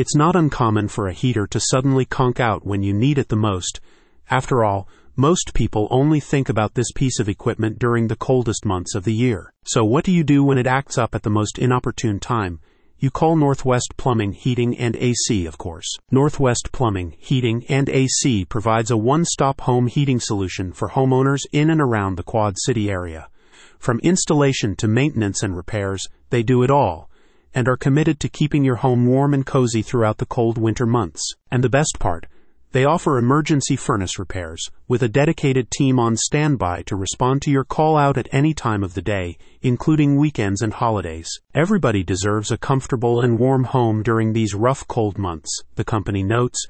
It's not uncommon for a heater to suddenly conk out when you need it the most. After all, most people only think about this piece of equipment during the coldest months of the year. So what do you do when it acts up at the most inopportune time? You call Northwest Plumbing, Heating, and AC, of course. Northwest Plumbing, Heating, and AC provides a one stop home heating solution for homeowners in and around the Quad City area. From installation to maintenance and repairs, they do it all, and are committed to keeping your home warm and cozy throughout the cold winter months. And the best part, they offer emergency furnace repairs with a dedicated team on standby to respond to your call out at any time of the day, including weekends and holidays. Everybody deserves a comfortable and warm home during these rough cold months, the company notes.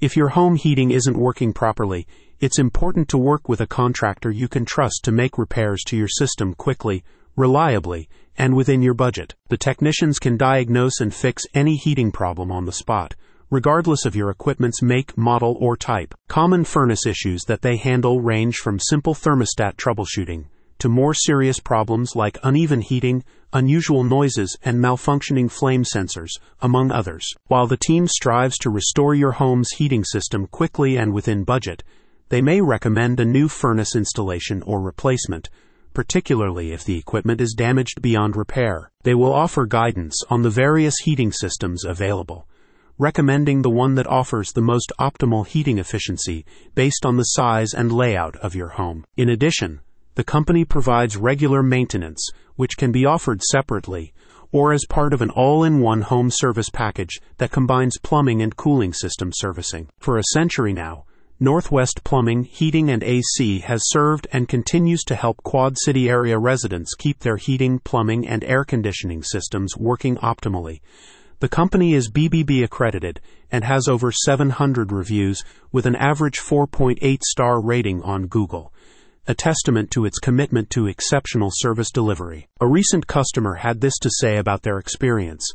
If your home heating isn't working properly, it's important to work with a contractor you can trust to make repairs to your system quickly, reliably, and within your budget. The technicians can diagnose and fix any heating problem on the spot regardless of your equipment's make, model, or type. Common furnace issues that they handle range from simple thermostat troubleshooting to more serious problems like uneven heating, unusual noises, and malfunctioning flame sensors, among others. While the team strives to restore your home's heating system quickly and within budget, they may recommend a new furnace installation or replacement, particularly if the equipment is damaged beyond repair. They will offer guidance on the various heating systems available recommending the one that offers the most optimal heating efficiency based on the size and layout of your home. In addition, the company provides regular maintenance, which can be offered separately or as part of an all in one home service package that combines plumbing and cooling system servicing. For a century now, Northwest Plumbing, Heating, and AC has served and continues to help Quad City area residents keep their heating, plumbing, and air conditioning systems working optimally the company is BBB accredited and has over 700 reviews with an average 4.8 star rating on Google, a testament to its commitment to exceptional service delivery. A recent customer had this to say about their experience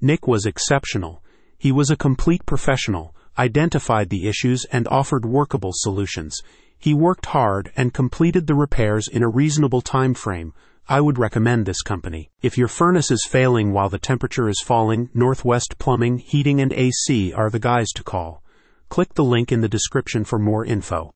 Nick was exceptional. He was a complete professional, identified the issues, and offered workable solutions. He worked hard and completed the repairs in a reasonable time frame I would recommend this company. If your furnace is failing while the temperature is falling, Northwest Plumbing, Heating, and AC are the guys to call. Click the link in the description for more info.